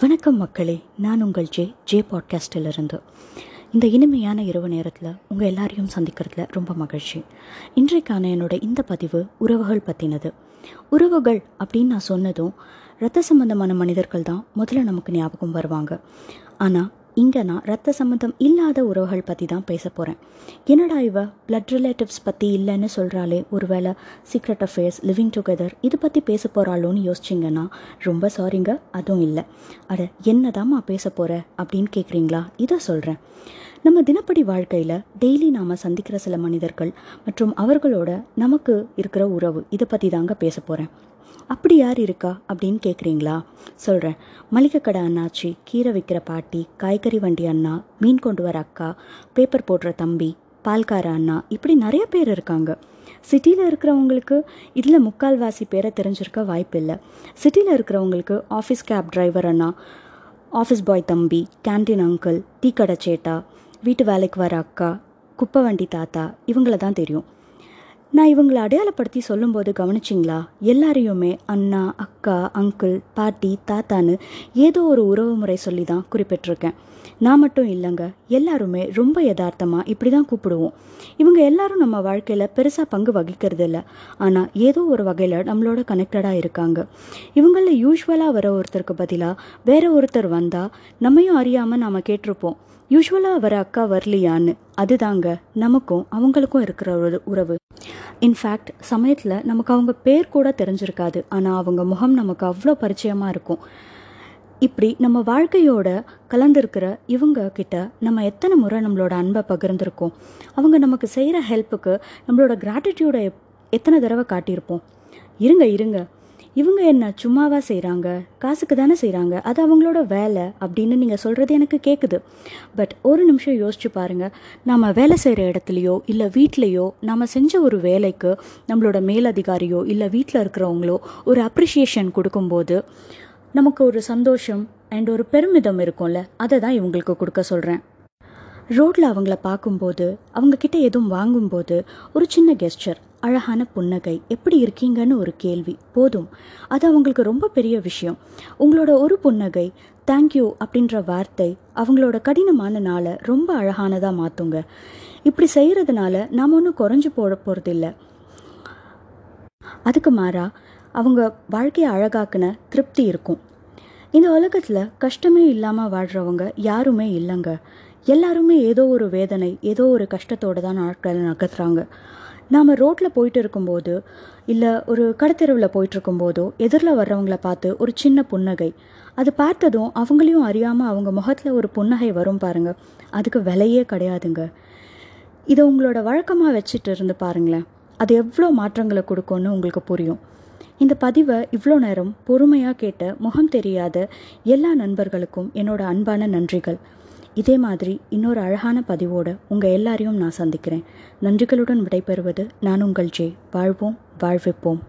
வணக்கம் மக்களே நான் உங்கள் ஜே ஜே பாட்காஸ்டிலிருந்து. இந்த இனிமையான இரவு நேரத்தில் உங்கள் எல்லாரையும் சந்திக்கிறதுல ரொம்ப மகிழ்ச்சி. இன்றைக்கான என்னோட இந்த பதிவு உறவுகள் பற்றினது உறவுகள் அப்படின்னு நான் சொன்னதும் இரத்த சம்பந்தமான மனிதர்கள் தான் முதல்ல நமக்கு ஞாபகம் வருவாங்க. ஆனால் இங்கே நான் ரத்த சம்மந்தம் இல்லாத உறவுகள் பற்றி தான் பேச போகிறேன் என்னடா இவ? பிளட் ரிலேட்டிவ்ஸ் பற்றி இல்லைன்னு சொல்கிறாளே ஒருவேளை சீக்ரெட் அஃபேர்ஸ் லிவிங் டுகெதர் இது பற்றி பேச போகிறாளோன்னு யோசிச்சிங்கன்னா ரொம்ப சாரிங்க அதுவும் இல்லை. அட என்னதாம்மா பேச போகிற அப்படின்னு கேட்குறீங்களா இதை சொல்கிறேன் நம்ம தினப்படி வாழ்க்கையில் டெய்லி நாம் சந்திக்கிற சில மனிதர்கள் மற்றும் அவர்களோட நமக்கு இருக்கிற உறவு இதை பற்றி தாங்க பேச போகிறேன் அப்படி யார் இருக்கா அப்படின்னு கேட்குறீங்களா சொல்கிறேன் மளிகை கடை அண்ணாச்சி கீரை விற்கிற பாட்டி காய்கறி வண்டி அண்ணா மீன் கொண்டு வர அக்கா பேப்பர் போடுற தம்பி பால்கார அண்ணா இப்படி நிறைய பேர் இருக்காங்க. சிட்டியில் இருக்கிறவங்களுக்கு இதில் முக்கால்வாசி பேரை தெரிஞ்சிருக்க வாய்ப்பில்லை. சிட்டியில் இருக்கிறவங்களுக்கு ஆஃபீஸ் கேப் டிரைவர் அண்ணா ஆஃபீஸ் பாய் தம்பி கேன்டீன் அங்கிள் டீ கடை சேட்டா வீட்டு வேலைக்கு வர அக்கா குப்பை வண்டி தாத்தா இவங்கள தான் தெரியும். நான் இவங்களை அடையாளப்படுத்தி சொல்லும்போது கவனிச்சிங்களா? எல்லாரையுமே அண்ணா அக்கா அங்கிள் பாட்டி தாத்தான்னு ஏதோ ஒரு உறவு முறை சொல்லி தான் குறிப்பிட்டிருக்கேன். நான் மட்டும் இல்லைங்க எல்லாருமே ரொம்ப யதார்த்தமாக இப்படி தான் கூப்பிடுவோம். இவங்க எல்லாரும் நம்ம வாழ்க்கையில் பெருசாக பங்கு வகிக்கிறது இல்லை ஆனால் ஏதோ ஒரு வகையில் நம்மளோட கனெக்டடாக இருக்காங்க. இவங்களில் யூஸ்வலாக வர ஒருத்தருக்கு பதிலாக வேற ஒருத்தர் வந்தால் நம்மையும் அறியாமல் நாம் கேட்டிருப்போம். யூஸ்வலாக வர அக்கா வரலையான்னு. அதுதாங்க நமக்கும் அவங்களுக்கும் இருக்கிற ஒரு உறவு. இன்ஃபேக்ட் சமயத்தில் நமக்கு அவங்க பேர் கூட தெரிஞ்சிருக்காது. ஆனால் அவங்க முகம் நமக்கு அவ்வளோ பரிச்சயமாக இருக்கும். இப்படி நம்ம வாழ்க்கையோட கலந்துருக்கிற இவங்க கிட்ட நம்ம எத்தனை முறை நம்மளோட அன்பை பகிர்ந்திருக்கோம்? அவங்க நமக்கு செய்கிற ஹெல்ப்புக்கு நம்மளோட கிராட்டிடியூடை எத்தனை தடவை காட்டியிருப்போம்? இருங்க இருங்க. இவங்க என்ன சும்மாவா செய்கிறாங்க காசுக்கு தானே செய்கிறாங்க அது அவங்களோட வேலை அப்படின்னு நீங்கள் சொல்கிறது எனக்கு கேட்குது பட் ஒரு நிமிஷம் யோசிச்சு பாருங்கள் நம்ம வேலை செய்கிற இடத்துலையோ இல்லை வீட்லேயோ நாம் செஞ்ச ஒரு வேலைக்கு நம்மளோட மேலதிகாரியோ இல்லை வீட்டில் இருக்கிறவங்களோ ஒரு அப்ரிஷியேஷன் கொடுக்கும்போது நமக்கு ஒரு சந்தோஷம் அண்ட் ஒரு பெருமிதம் இருக்கும்ல. அதை தான் இவங்களுக்கு கொடுக்க சொல்கிறேன் ரோட்டில் அவங்கள பார்க்கும்போது அவங்கக்கிட்ட எதுவும் வாங்கும்போது ஒரு சின்ன கெஸ்டர் அழகான புன்னகை. எப்படி இருக்கீங்கன்னு ஒரு கேள்வி. போதும். அது அவங்களுக்கு ரொம்ப பெரிய விஷயம். உங்களோட ஒரு புன்னகை தேங்க்யூ அப்படின்ற வார்த்தை அவங்களோட கடினமான நாளை ரொம்ப அழகானதாக மாற்றுங்க இப்படி செய்கிறதுனால நாம் ஒன்றும் குறைஞ்சி போட போகிறதில்ல அதுக்கு மாறா அவங்க வாழ்க்கையை அழகாக்குன திருப்தி இருக்கும். இந்த உலகத்தில் கஷ்டமே இல்லாமல் வாழ்கிறவங்க யாருமே இல்லைங்க. எல்லாருமே ஏதோ ஒரு வேதனை ஏதோ ஒரு கஷ்டத்தோடு தான் நாட்களை நகர்த்துறாங்க. நாம் ரோட்டில் போயிட்டு இருக்கும்போது இல்லை ஒரு கடத்தெருவில் போயிட்டுருக்கும்போதோ எதிரில் வர்றவங்கள பார்த்து ஒரு சின்ன புன்னகை. அது பார்த்ததும் அவங்களையும் அறியாமல் அவங்க முகத்தில் ஒரு புன்னகை வரும் பாருங்கள் அதுக்கு விலையே கிடையாதுங்க. இதை உங்களோட வழக்கமாக வச்சுட்டு இருந்து பாருங்களேன். அது எவ்வளோ மாற்றங்களை கொடுக்கும்னு உங்களுக்கு புரியும். இந்த பதிவை இவ்வளோ நேரம் பொறுமையாக கேட்ட முகம் தெரியாத எல்லா நண்பர்களுக்கும் என்னோட அன்பான நன்றிகள். இதே மாதிரி இன்னொரு அழகான பதிவோட உங்கள் எல்லாரையும் நான் சந்திக்கிறேன். நன்றிகளுடன் விடைபெறுவது நான் உங்கள் ஜே. வாழ்வோம் வாழ்விப்போம்.